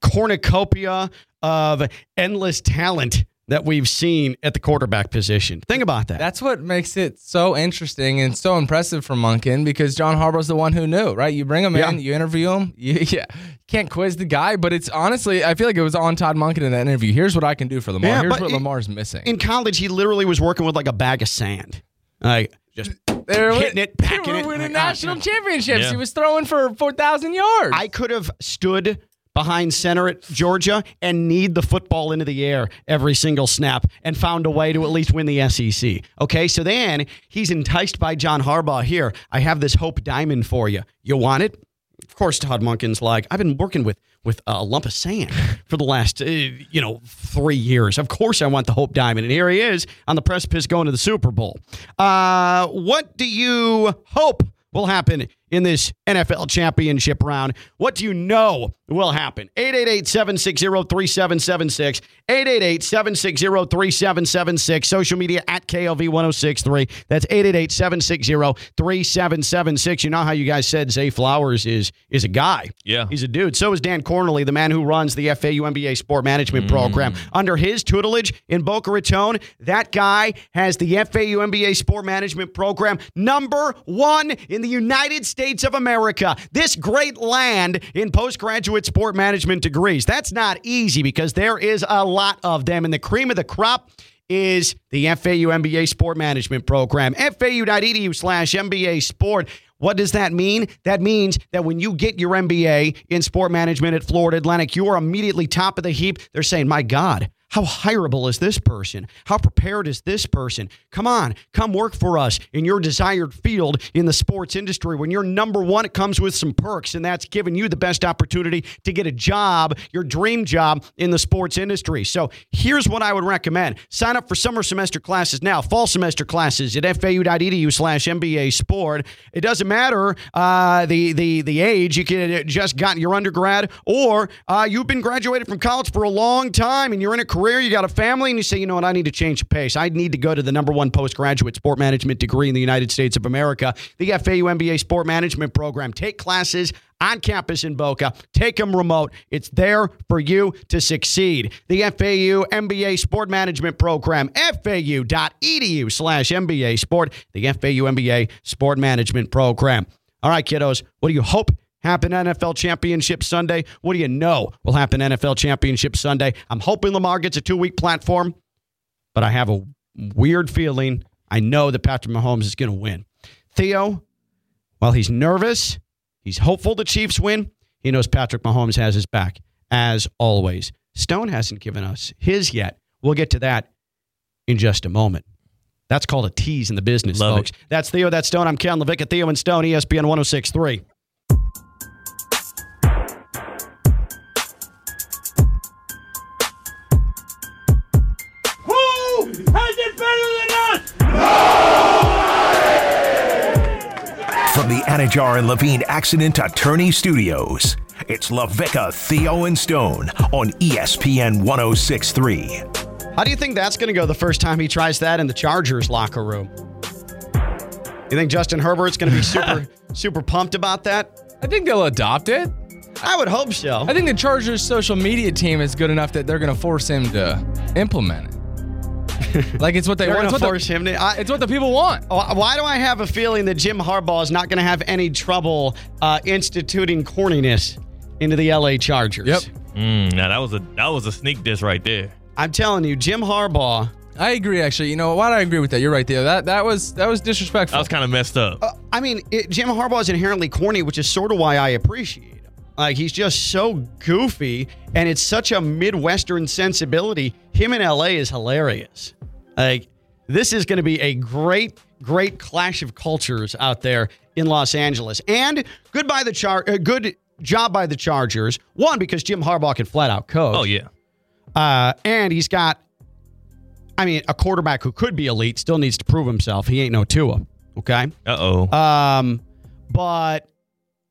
cornucopia of endless talent that we've seen at the quarterback position. Think about that. That's what makes it so interesting and so impressive for Monken because John Harbaugh's the one who knew, right? You bring him Yeah. in, you interview him. You, yeah, can't quiz the guy, but it's honestly, I feel like it was on Todd Monken in that interview. Here's what I can do for Lamar. Yeah, Here's what it- Lamar's missing. In college, he literally was working with like a bag of sand, like just they were hitting it, packing they were winning Like, ah, national championships. Yeah. He was throwing for 4,000 yards. I could have stood behind center at Georgia and kneed the football into the air every single snap and found a way to at least win the SEC. Okay, so then he's enticed by John Harbaugh here. I have this Hope Diamond for you. You want it? Of course, Todd Monken's like, I've been working with with a lump of sand for the last, uh, you know, three years. Of course, I want the Hope Diamond, and here he is on the precipice going to the Super Bowl. Uh, what do you hope will happen in this NFL championship round. What do you know will happen? 888-760-3776. 888-760-3776. Social media at KLV1063. That's 888-760-3776. You know how you guys said Zay Flowers is is a guy. Yeah. He's a dude. So is Dan Cornely, the man who runs the FAU MBA Sport Management mm. Program. Under his tutelage in Boca Raton, that guy has the FAU MBA Sport Management Program number one in the United States of America. This great land in postgraduate sport management degrees. That's not easy because there is a lot of them, and the cream of the crop is the FAU MBA Sport Management Program. FAU.edu slash MBA Sport. What does that mean? That means that when you get your MBA in sport management at Florida Atlantic, you are immediately top of the heap. They're saying, my God, how hireable is this person? How prepared is this person? Come on, come work for us in your desired field in the sports industry. When you're number one, it comes with some perks, and that's giving you the best opportunity to get a job, your dream job in the sports industry. So here's what I would recommend sign up for summer semester classes now, fall semester classes at fau.edu slash MBA sport. It doesn't matter uh, the, the, the age, you can just gotten your undergrad, or uh, you've been graduated from college for a long time and you're in a career, you got a family, and you say, you know what, I need to change the pace. I need to go to the number one postgraduate sport management degree in the United States of America, the FAU MBA Sport Management Program. Take classes on campus in Boca. Take them remote. It's there for you to succeed. The FAU MBA Sport Management Program, fau.edu slash MBA Sport, the FAU MBA Sport Management Program. All right, kiddos, what do you hope happen NFL Championship Sunday? What do you know will happen NFL Championship Sunday? I'm hoping Lamar gets a two week platform, but I have a weird feeling. I know that Patrick Mahomes is going to win. Theo, while he's nervous, he's hopeful the Chiefs win. He knows Patrick Mahomes has his back, as always. Stone hasn't given us his yet. We'll get to that in just a moment. That's called a tease in the business, Love folks. That's Theo, that's Stone. I'm Ken LaVecchia at Theo and Stone, ESPN 1063. Us? From the Anidjar and Levine Accident Attorney Studios, it's LaVecchia, Theo, and Stone on ESPN 1063. How do you think that's going to go the first time he tries that in the Chargers locker room? You think Justin Herbert's going to be super, super pumped about that? I think they'll adopt it. I would hope so. I think the Chargers social media team is good enough that they're going to force him to implement it. like it's what they want. It's to what, force the, him to. I, it's what the people want. Oh, Why do I have a feeling that Jim Harbaugh is not going to have any trouble uh, instituting corniness into the LA Chargers? Yep. Mm, now that was a that was a sneak diss right there. I'm telling you, Jim Harbaugh. I agree. Actually, you know why do I agree with that? You're right, Theo. That that was that was disrespectful. That was kind of messed up. Uh, I mean, it, Jim Harbaugh is inherently corny, which is sort of why I appreciate him. Like he's just so goofy, and it's such a Midwestern sensibility. Him in LA is hilarious. Like this is going to be a great, great clash of cultures out there in Los Angeles. And good by the char, uh, good job by the Chargers. One because Jim Harbaugh can flat out coach. Oh yeah. Uh, and he's got, I mean, a quarterback who could be elite still needs to prove himself. He ain't no Tua. Okay. Uh oh. Um, but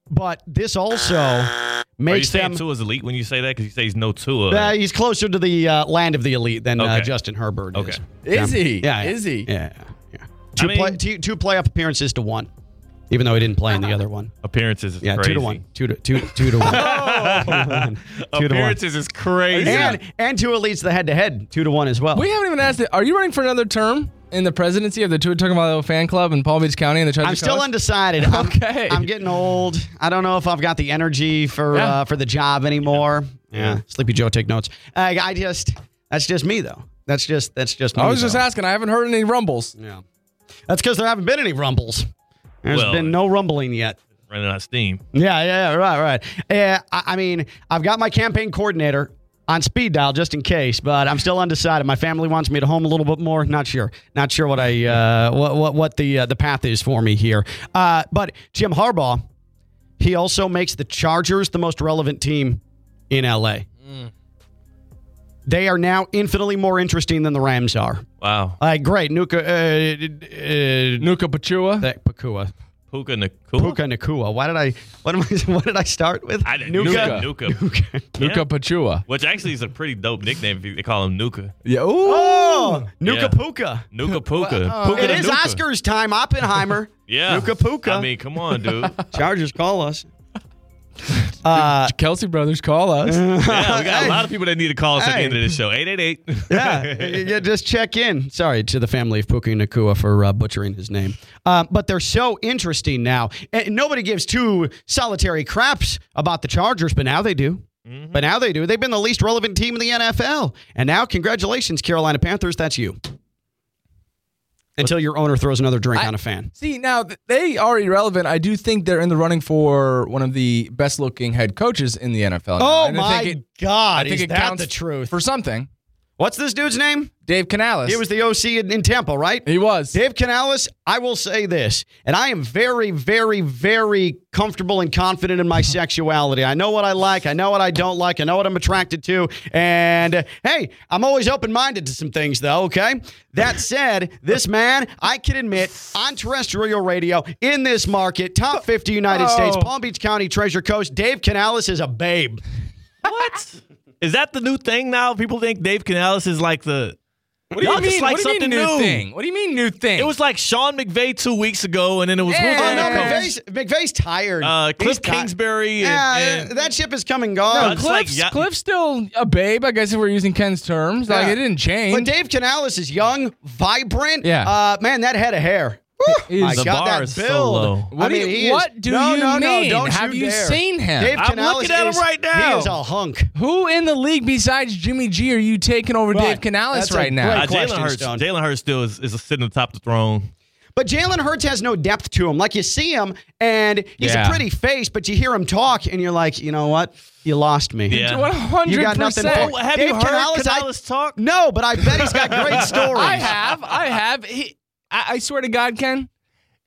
but this also Are you makes saying them. Tua's elite when you say that? Because you say he's no Tua. Uh, he's closer to the uh, land of the elite than uh, Justin Herbert Okay. is. Is he? Yeah. Is he? Yeah. yeah. Two, mean- play, two, two playoff appearances to one, even though he didn't play in the other one. Appearances is Yeah, crazy. two to one. Two to two two to one. Two to one. Appearances is crazy. And and Tua leads the head to head two to one as well. We haven't even asked it. Are you running for another term in the presidency of the Tua Tagovailoa fan club in Palm Beach County in the Chargers? I'm still Coast? undecided. I'm, Okay. I'm getting old. I don't know if I've got the energy for Yeah. uh, for the job anymore. Yeah. Sleepy Joe, take notes. I, I just that's just me though. That's just that's just me. I was just asking. I haven't heard any rumbles. Yeah. That's because there haven't been any rumbles. There's Well- been no rumbling yet. running out of steam. Yeah, yeah, yeah, right, right. Uh, I, I mean, I've got my campaign coordinator on speed dial just in case, but I'm still undecided. My family wants me to home a little bit more. Not sure. Not sure what I uh, what what what the uh, the path is for me here. Uh, but Jim Harbaugh, he also makes the Chargers the most relevant team in LA. They are now infinitely more interesting than the Rams are. Wow. Like, great, Nuka, uh, uh, Nuka Pachua. that Pakua. Puka Nacua. Puka Nacua. Why did I? What am I? What did I start with? I Nuka. Nuka. Nuka. Nuka Yeah. Pachua. Which actually is a pretty dope nickname. If you, they call him Nuka. Yeah. Ooh. Oh, Nuka Yeah. Puka. Nuka Puka. Wow. Uh, Puka It the is Nuka. Oscars time. Oppenheimer. Yeah. Nuka Puka. I mean, come on, dude. Chargers call us. Uh, Kelce brothers call us. Yeah, we got Hey. a lot of people that need to call us at the end of this show. 888. yeah, yeah, just check in. Sorry to the family of Puka Nacua for uh, butchering his name. Um, but they're so interesting now. And nobody gives two solitary craps about the Chargers, but now they do. But now they do. They've been the least relevant team in the NFL. And now, congratulations, Carolina Panthers. That's you. Until your owner throws another drink I- on a fan. See, now they are irrelevant. I do think they're in the running for one of the best looking head coaches in the NFL. now. Oh my it- God! I think is it that counts the truth? for something. What's this dude's name? Dave Canales. He was the OC in, in Tampa, right? He was. Dave Canales, I will say this, and I am very, very, very comfortable and confident in my sexuality. I know what I like, I know what I don't like, I know what I'm attracted to, and uh, hey, I'm always open minded to some things, though, okay? That said, this man, I can admit, on terrestrial radio, in this market, top 50 United Oh. States, Palm Beach County, Treasure Coast, Dave Canales is a babe. What? Is that the new thing now? People think Dave Canales is like the. What do Y'all you just mean? like what do you something mean new, new. thing? What do you mean new thing? It was like Sean McVay two weeks ago, and then it was who's Yeah. the Oh, no, coach? McVay's, McVay's tired. Uh, He's Cliff ti- Kingsbury and, Yeah, and that ship has come and gone. no, it's like Cliff's, ya- Cliff's still a babe, I guess if we're using Ken's terms. Like Yeah. it didn't change. But Dave Canales is young, vibrant. Yeah. Uh, man, that head of hair. He's- My The God, bar that is so low. What I do mean, you- is- what do no, you no, no, mean? don't Have you dare. seen him? Dave I'm Canales looking at him is- right now. He is a hunk. Who in the league besides Jimmy G are you taking over Right. Dave Canales right now? great Uh, Jalen Hurts. Jalen Hurts still is, is sitting atop the throne. But Jalen Hurts has no depth to him. Like you see him, and he's Yeah. a pretty face, but you hear him talk, and you're like, you know what? You lost me. Yeah. One hundred You got nothing percent. for Oh, have Dave you heard Canales, I- talk? No, but I bet he's got great stories. I have. I have. He, I, I swear to God, Ken,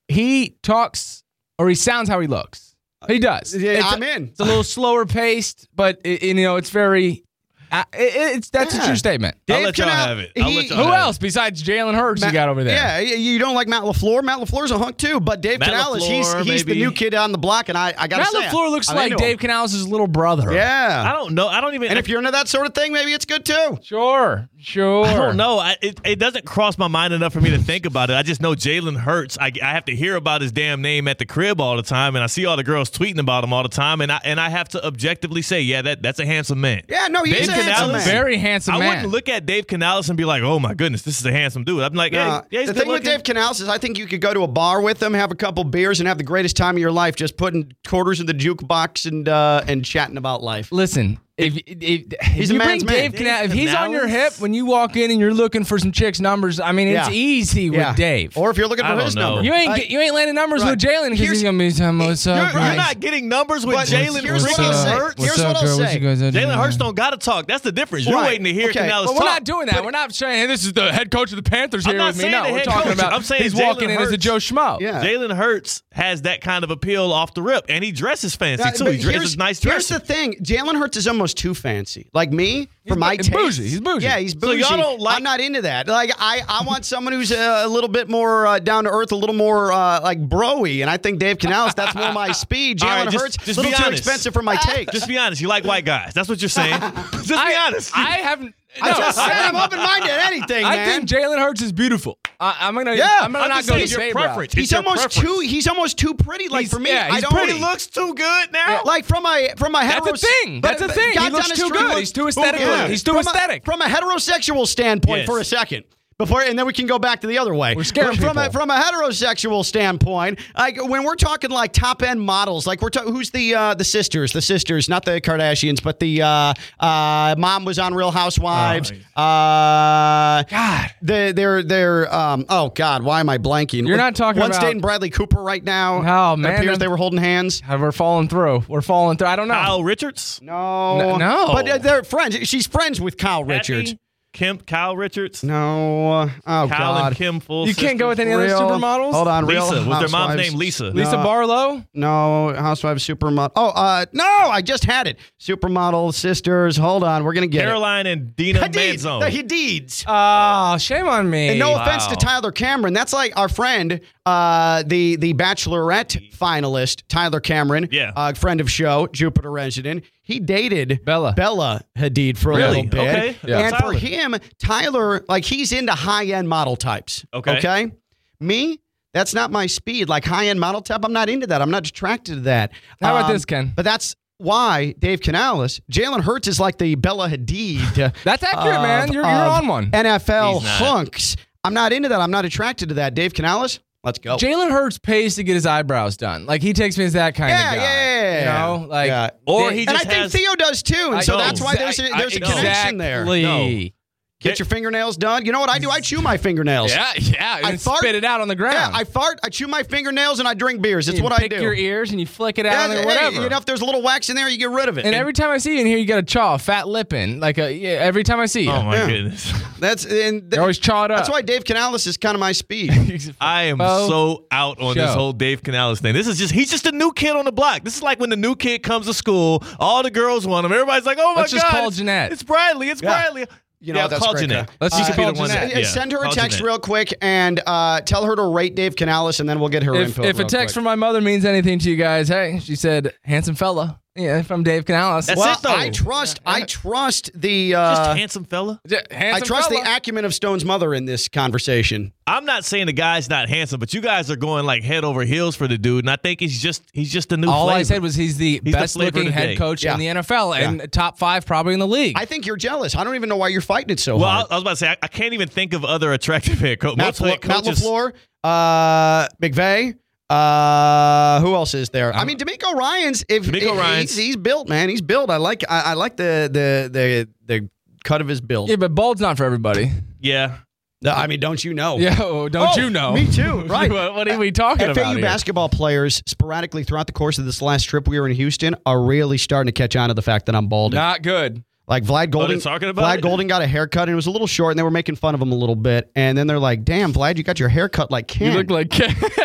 he talks or he sounds how he looks. He does. Yeah, It's- I'm in. It's a little slower paced, but it, you know it's very. Uh, it, it's that's a true statement. I'll Dave let y'all Canal- have it. I'll he- let y'all Who have it. else besides Jalen Hurts you got over there? Yeah, you don't like Matt LaFleur? Matt LaFleur's a hunk too, but Dave Matt Canales, he's LaFleur, he's the new kid on the block, and I, I gotta Matt say, LaFleur looks I'm like. Dave Canales' little brother. Yeah, I don't know. I don't even. and if you're into that sort of thing, maybe it's good too. Sure. Sure. I don't know. I, it, it doesn't cross my mind enough for me to think about it. I just know Jalen Hurts. I, I have to hear about his damn name at the crib all the time, and I see all the girls tweeting about him all the time, and I and I have to objectively say, yeah, that that's a handsome man. Yeah, no, he's Dave a handsome Canales- man. Very handsome I man. wouldn't look at Dave Canales and be like, oh my goodness, this is a handsome dude. I'm like, hey, Uh, yeah, he's the good thing with looking. Dave Canales is, I think you could go to a bar with him, have a couple beers, and have the greatest time of your life, just putting quarters in the jukebox and uh, and chatting about life. Listen, if, if, if He's a you man's bring man. Dave Canales, if he's on your hip when you walk in and you're looking for some chicks' numbers, I mean, it's Yeah. easy with Yeah. Dave. Or if you're looking I for don't his know. number, you ain't I- get, you ain't landing numbers Right. with Jalen because Here's- he's gonna be some what's up. You're, you're not getting numbers with But Jalen here's freaking what I'll say. Hurts. Here's what I'll say. Jalen Hurts don't got to talk. That's the difference. You're Right. waiting to hear Okay. Canales But we're talk. not doing that. we're not saying, hey, this is the head coach of the Panthers I'm here not with me. saying No, the we're head talking coach. about I'm saying he's Jalen walking in as a Hurts. Joe Schmo. Yeah. Jalen Hurts has that kind of appeal off the rip, and he dresses fancy Yeah, too. but He dresses nice here's dressing. the thing: Jalen Hurts is almost too fancy. Like me, for my he's taste, bougie. He's bougie. Yeah, he's So bougie. y'all don't like- I'm not into that. Like I, I want someone who's a, a little bit more uh, down to earth, a little more uh, like broy. And I think Dave Canales, that's more my speed. All Jalen right, just- Hurts, just a little be too honest. expensive for my take. Just be honest. You like white guys. That's what you're saying. Just be I, honest. I haven't. I just said I- I'm open-minded to anything, I man. think Jalen Hurts is beautiful. I, I'm gonna. Yeah, I'm gonna I'm not just go saying to it's your preference. he's It's almost preference. too. He's almost too pretty. Like He's- for me, yeah, I he's don't. pretty. he looks too good now. Like from my from my That's a thing. but- That's a but thing. He God's looks too good. look- He's too aesthetic. He's too from aesthetic. A, from a heterosexual standpoint, Yes. for a second. Before and then we can go back to the other way. We're scaring from a from a heterosexual standpoint. Like when we're talking like top end models, like we're talking who's the uh, the sisters, the sisters, not the Kardashians, but the uh, uh, mom was on Real Housewives. Oh, uh, God. they, they're they're um, oh God, why am I blanking? You're not talking One's about- dating Bradley Cooper right now. Oh, It man, appears that- they were holding hands. Have we're falling through. We're falling through. I don't know. Kyle Richards. No, N- no. but uh, they're friends. She's friends with Kyle Richards. Happy? Kim. Kyle Richards. No, oh Kyle God, and Kim full. You can't go with any other Real- supermodels. Hold on, Real Lisa. Was their mom's Housewives. name Lisa? Lisa No. Barlow. No, Housewives supermodel. Oh, uh, no, I just had it. Supermodel sisters. Hold on, we're gonna get Caroline and Dina it. Hadid, Manzone. the Hadids. Oh, shame on me. And no offense to. Tyler Cameron. That's like our friend, uh, the the Bachelorette finalist, Tyler Cameron. Yeah. A friend of show, Jupiter resident. He dated Bella. Bella Hadid for a Really? little bit. Okay. Yeah. And Tyler. for him, Tyler, like he's into high end model types. Okay. Okay. Me, that's not my speed. Like high end model type, I'm not into that. I'm not attracted to that. How about Um, this, Ken? But that's why Dave Canales, Jalen Hurts is like the Bella Hadid. That's accurate, of- man. You're, you're on one. NFL hunks. I'm not into that. I'm not attracted to that. Dave Canales, let's go. Jalen Hurts pays to get his eyebrows done. Like he takes me as that kind yeah, of guy. yeah, yeah, You know, like Yeah. Or he and I just think. Theo does too, and so know. that's why there's a, there's a I- connection there. Exactly. No. Get your fingernails done. You know what I do? I chew my fingernails. Yeah, yeah. I And fart- spit it out on the ground. Yeah, I fart, I chew my fingernails, and I drink beers. It's You what I pick do. your ears and you flick it out hey, or whatever. You know, if there's a little wax in there, you get rid of it. and every time I see you in here, you got a chaw, fat lip in. Like a yeah, every time I see you, Oh my Yeah. goodness. that's and you're always chawed up. that's why Dave Canales is kind of my speed. I am Faux so out on this whole Dave Canales thing. This is just he's just a new kid on the block. This is like when the new kid comes to school, all the girls want him. Everybody's like, "Oh my Let's just call Jeanette. It's Bradley. It's Yeah. Bradley." You know, yeah, that's call great, Jeanette. Let's She just could be call the one that- Yeah, yeah, Send her a text Jeanette. real quick and uh, tell her to rate Dave Canales, and then we'll get her if, info. if a text quick. from my mother means anything to you guys, hey, she said, handsome fella. Yeah, from Dave Canales. That's well, it, though. I trust. I trust the. Just Uh, handsome fella. I Handsome trust fella. the acumen of Stone's mother in this conversation. I'm not saying the guy's not handsome, but you guys are going like head over heels for the dude, and I think he's just he's just a new. All I said was he's the He's best flavor of looking head coach Yeah. in the NFL and top five probably in the league. I think you're jealous. I don't even know why you're fighting it so hard. Well, I, hard. I was about to say I, I can't even think of other attractive head coaches. Matt, Most Fla- Matt LaFleur, uh, McVay. Uh, who else is there? I mean, DeMeco Ryans. If DeMeco if- Ryans. he's, he's built, man. He's built. I like. I, I like the the the the cut of his build. yeah, but bald's not for everybody. Yeah, No, I mean, don't you know? Yeah, oh, don't Oh, you know? me too, right. what, what are we talking FAU about? here? basketball players sporadically throughout the course of this last trip we were in Houston are really starting to catch on to the fact that I'm balding. Not good. Like Vlad Goldin, talking about Vlad it? Goldin got a haircut and it was a little short, and they were making fun of him a little bit. And then they're like, "Damn, Vlad, you got your hair cut like Ken." You look like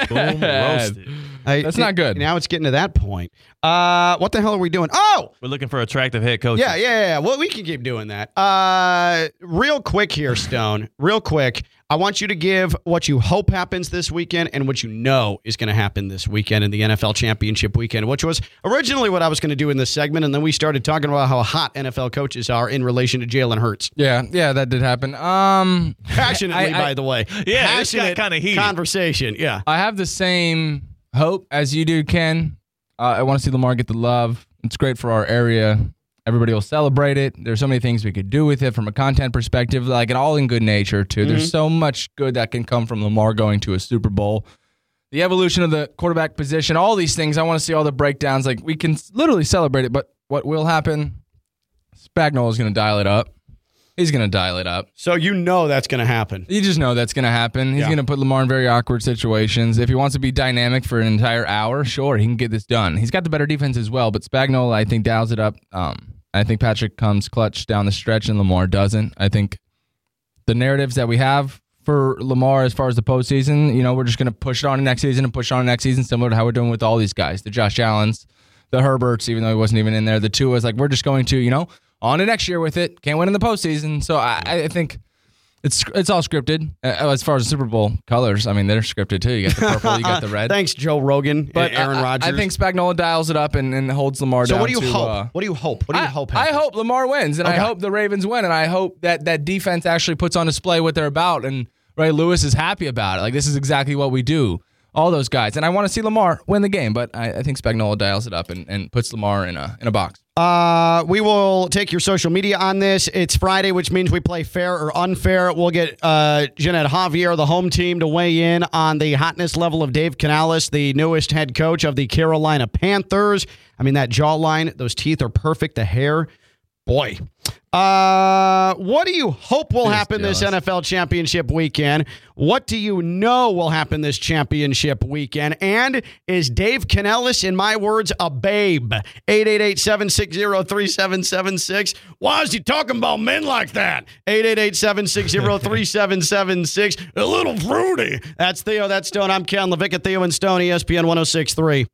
boom, roasted. I- That's not good. Now it's getting to that point. Uh, what the hell are we doing? Oh, We're looking for attractive head coaches. yeah, yeah, yeah. Well, we can keep doing that. Uh, real quick here, Stone. Real quick. I want you to give what you hope happens this weekend and what you know is going to happen this weekend in the NFL Championship weekend, which was originally what I was going to do in this segment, and then we started talking about how hot NFL coaches are in relation to Jalen Hurts. Yeah, yeah, that did happen. Um, Passionately, I- I- by the way. Yeah, this got Passionate kinda heated. conversation. Yeah. I have the same hope as you do, Ken. Uh, I want to see Lamar get the love. It's great for our area. Everybody will celebrate it. There's so many things we could do with it from a content perspective, like and all in good nature too. There's so much good that can come from Lamar going to a Super Bowl. The evolution of the quarterback position, all these things. I want to see all the breakdowns. Like we can literally celebrate it, but what will happen? Spagnuolo is going to dial it up. He's going to dial it up. So you know that's going to happen. You just know that's going to happen. He's Yeah. going to put Lamar in very awkward situations. If he wants to be dynamic for an entire hour, sure, he can get this done. He's got the better defense as well, but Spagnuolo, I think, dials it up. Um, I think Patrick comes clutch down the stretch and Lamar doesn't. I think the narratives that we have for Lamar as far as the postseason, you know, we're just going to push it on to next season and push it on to next season, similar to how we're doing with all these guys, the Josh Allens, the Herberts, even though he wasn't even in there, the Tuas. Like, we're just going to, you know, on to next year with it. Can't win in the postseason. So I, I think it's it's all scripted uh, as far as the Super Bowl colors. I mean, they're scripted too. You got the purple, you got the red. Thanks, Joe Rogan but Aaron I- I- Rodgers. I think Spagnuolo dials it up and, and holds Lamar down. so. What do you to, hope? uh, what do you hope? What do you I, hope? I hope Lamar wins, and I hope the Ravens win, and I hope that that defense actually puts on display what they're about, and Ray Lewis is happy about it. Like this is exactly what we do. All those guys, and I want to see Lamar win the game, but I, I think Spagnuolo dials it up and, and puts Lamar in a in a box. Uh, we will take your social media on this. It's Friday, which means we play fair or unfair. We'll get uh, Jeanette Javier, the home team, to weigh in on the hotness level of Dave Canales, the newest head coach of the Carolina Panthers. I mean, that jawline, those teeth are perfect. The hair, boy. Uh, what do you hope will Just happen this. NFL championship weekend? What do you know will happen this championship weekend? And is Dave Canales, in my words, a babe? 888-760-3776. Why is he talking about men like that? 888-760-3776. A little fruity. That's Theo. That's Stone. I'm Ken LaVecchia at Theo and Stone, ESPN 1063.